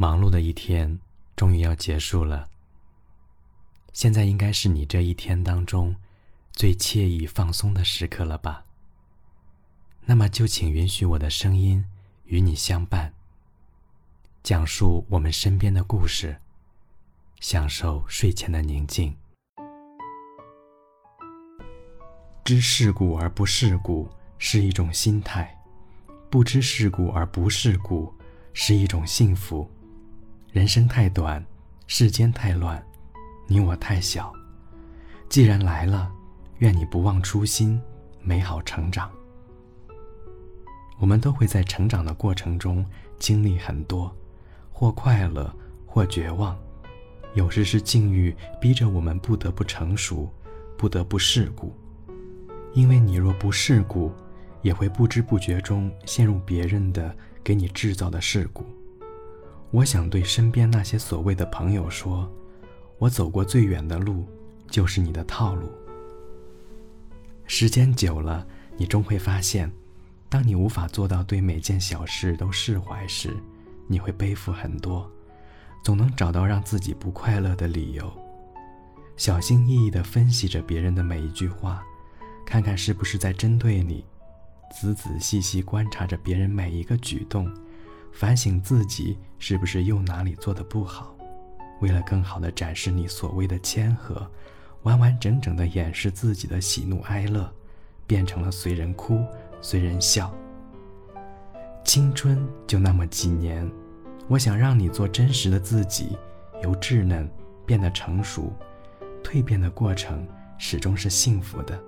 忙碌的一天终于要结束了。现在应该是你这一天当中最惬意放松的时刻了吧？那么就请允许我的声音与你相伴，讲述我们身边的故事，享受睡前的宁静。知世故而不世故是一种心态，不知世故而不世故是一种幸福。人生太短，世间太乱，你我太小。既然来了，愿你不忘初心，美好成长。我们都会在成长的过程中经历很多，或快乐，或绝望。有时是境遇逼着我们不得不成熟，不得不世故。因为你若不世故，也会不知不觉中陷入别人的给你制造的事故。我想对身边那些所谓的朋友说：“我走过最远的路，就是你的套路。”时间久了，你终会发现，当你无法做到对每件小事都释怀时，你会背负很多，总能找到让自己不快乐的理由。小心翼翼地分析着别人的每一句话，看看是不是在针对你；仔仔细细观察着别人每一个举动。反省自己是不是又哪里做的不好，为了更好的展示你所谓的谦和，完完整整的掩饰自己的喜怒哀乐，变成了随人哭随人笑。青春就那么几年，我想让你做真实的自己，由稚嫩变得成熟，蜕变的过程始终是幸福的。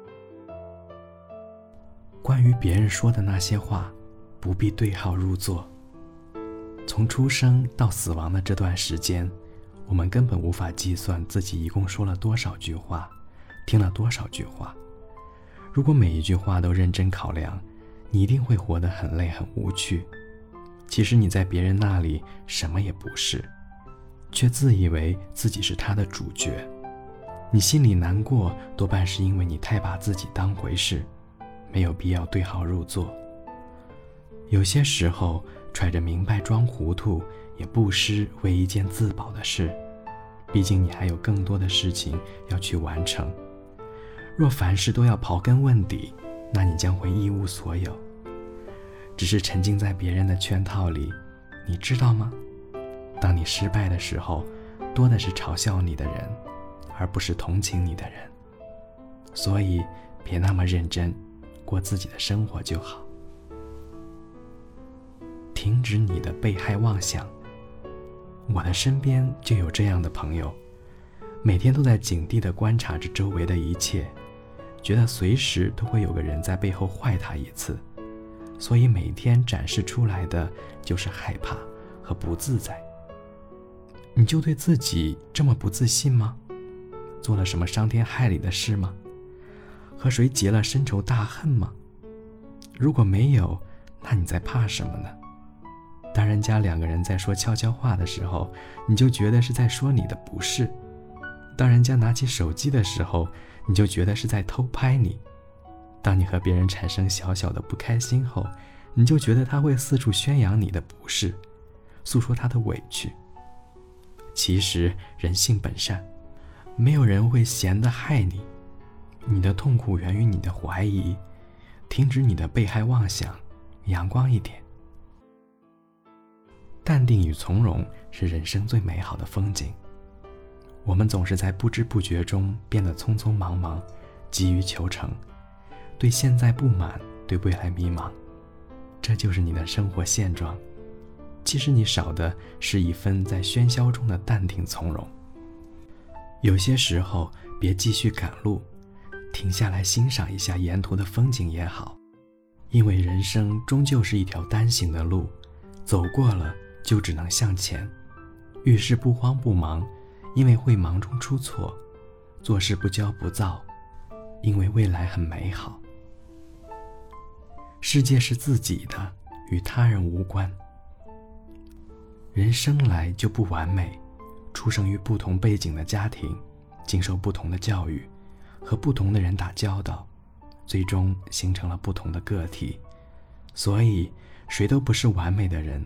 关于别人说的那些话，不必对号入座。从出生到死亡的这段时间，我们根本无法计算自己一共说了多少句话，听了多少句话。如果每一句话都认真考量，你一定会活得很累很无趣。其实你在别人那里什么也不是，却自以为自己是他的主角。你心里难过，多半是因为你太把自己当回事，没有必要对号入座。有些时候。揣着明白装糊涂，也不失为一件自保的事。毕竟你还有更多的事情要去完成。若凡事都要刨根问底，那你将会一无所有。只是沉浸在别人的圈套里，你知道吗？当你失败的时候，多的是嘲笑你的人，而不是同情你的人。所以，别那么认真，过自己的生活就好。停止你的被害妄想。我的身边就有这样的朋友，每天都在警惕地观察着周围的一切，觉得随时都会有个人在背后坏他一次，所以每天展示出来的就是害怕和不自在。你就对自己这么不自信吗？做了什么伤天害理的事吗？和谁结了深仇大恨吗？如果没有，那你在怕什么呢？当人家两个人在说悄悄话的时候，你就觉得是在说你的不是；当人家拿起手机的时候，你就觉得是在偷拍你；当你和别人产生小小的不开心后，你就觉得他会四处宣扬你的不是，诉说他的委屈。其实人性本善，没有人会闲的害你。你的痛苦源于你的怀疑，停止你的被害妄想，阳光一点。淡定与从容是人生最美好的风景。我们总是在不知不觉中变得匆匆忙忙，急于求成，对现在不满，对未来迷茫。这就是你的生活现状。其实你少的是一分在喧嚣中的淡定从容。有些时候，别继续赶路，停下来欣赏一下沿途的风景也好。因为人生终究是一条单行的路，走过了。就只能向前，遇事不慌不忙，因为会忙中出错；做事不骄不躁，因为未来很美好。世界是自己的，与他人无关。人生来就不完美，出生于不同背景的家庭，经受不同的教育，和不同的人打交道，最终形成了不同的个体。所以，谁都不是完美的人。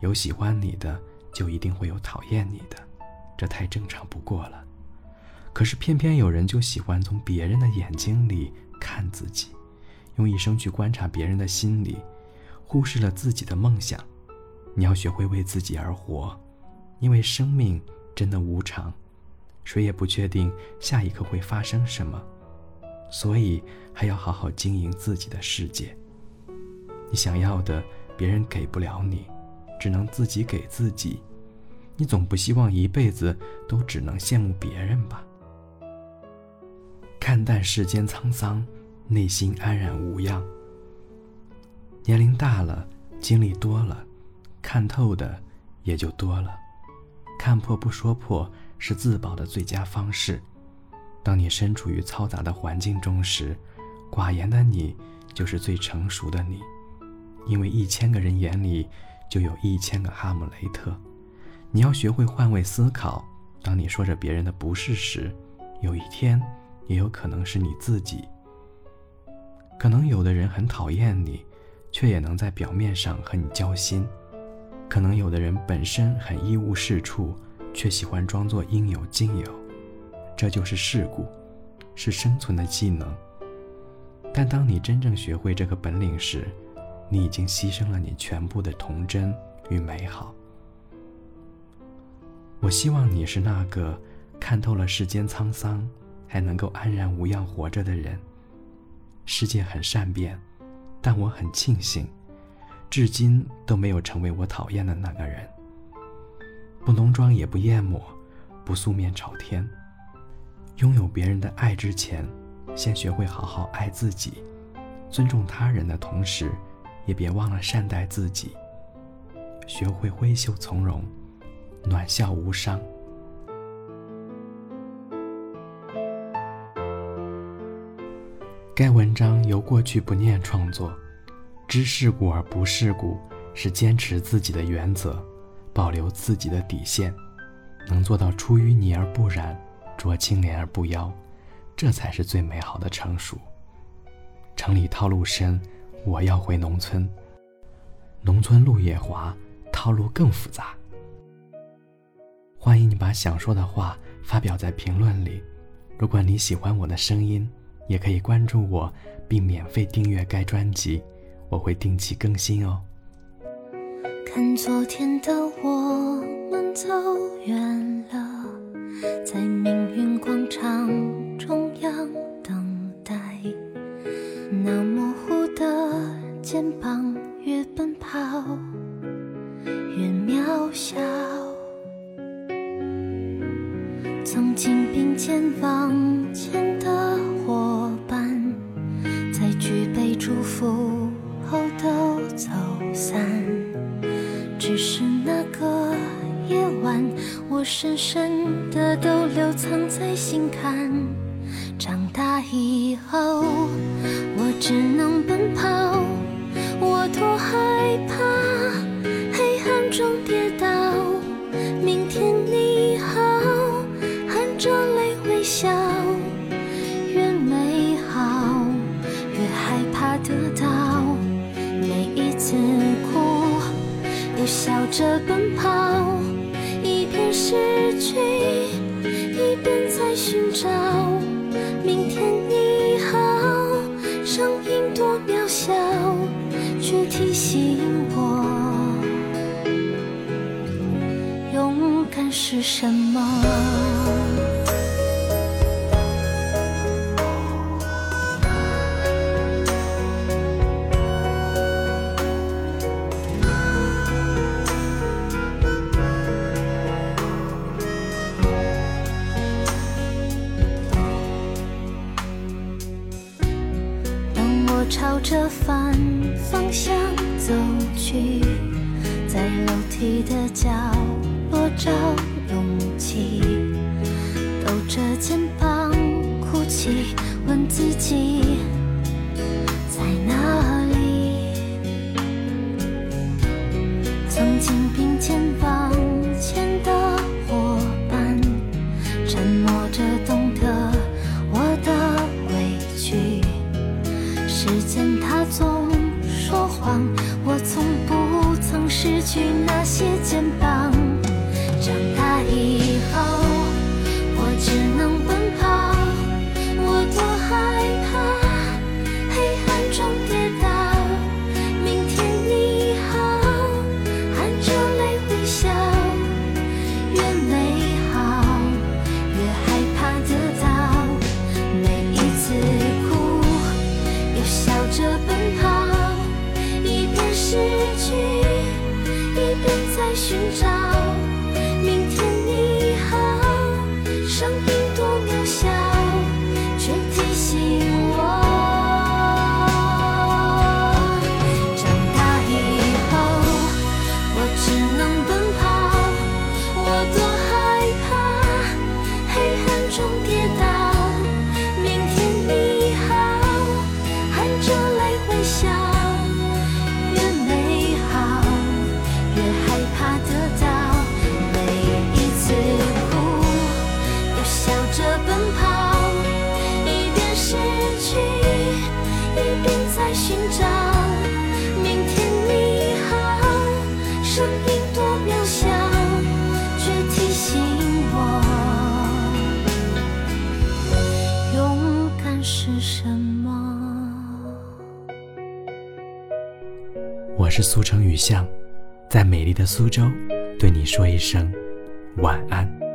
有喜欢你的，就一定会有讨厌你的，这太正常不过了。可是偏偏有人就喜欢从别人的眼睛里看自己，用一生去观察别人的心理，忽视了自己的梦想。你要学会为自己而活，因为生命真的无常，谁也不确定下一刻会发生什么，所以还要好好经营自己的世界。你想要的，别人给不了你，只能自己给自己。你总不希望一辈子都只能羡慕别人吧？看淡世间沧桑，内心安然无恙。年龄大了，经历多了。看透的也就多了，看破不说破是自保的最佳方式。当你身处于嘈杂的环境中时，寡言的你就是最成熟的你，因为一千个人眼里就有一千个哈姆雷特。你要学会换位思考，当你说着别人的不是时，有一天也有可能是你自己。可能有的人很讨厌你，却也能在表面上和你交心。可能有的人本身很一无是处，却喜欢装作应有尽有，这就是世故，是生存的技能。但当你真正学会这个本领时，你已经牺牲了你全部的童真与美好。我希望你是那个看透了世间沧桑，还能够安然无恙活着的人。世界很善变，但我很庆幸。至今都没有成为我讨厌的那个人。不浓妆也不艳抹，不素面朝天。拥有别人的爱之前，先学会好好爱自己。尊重他人的同时，也别忘了善待自己。学会挥袖从容，暖笑无伤。该文章由过去不念创作。知世故而不世故，是坚持自己的原则，保留自己的底线，能做到出淤泥而不染，濯清涟而不妖，这才是最美好的成熟。城里套路深，我要回农村。农村路也滑，套路更复杂。欢迎你把想说的话发表在评论里。如果你喜欢我的声音，也可以关注我，并免费订阅该专辑。我会定期更新哦。看昨天的我们走远了，在命运广场中央越渺小。曾经并肩往前的伙伴，在举杯祝福。后都走散，只是那个夜晚，我深深的都留藏在心坎。中跌倒。明天你好，含着泪微笑，越美好越害怕得到。每一次哭，又笑着奔跑，一边失去，一边在寻找。明天你好，声音多渺小，却提醒是什么。当我朝着反方向走去，在楼梯的角落找，着肩膀哭泣，问自己在哪里。曾经并肩往前的伙伴，沉默着懂得我的委屈。时间它总说谎，我从不曾失去那些肩膀。我是苏城雨巷在美丽的苏州对你说一声晚安。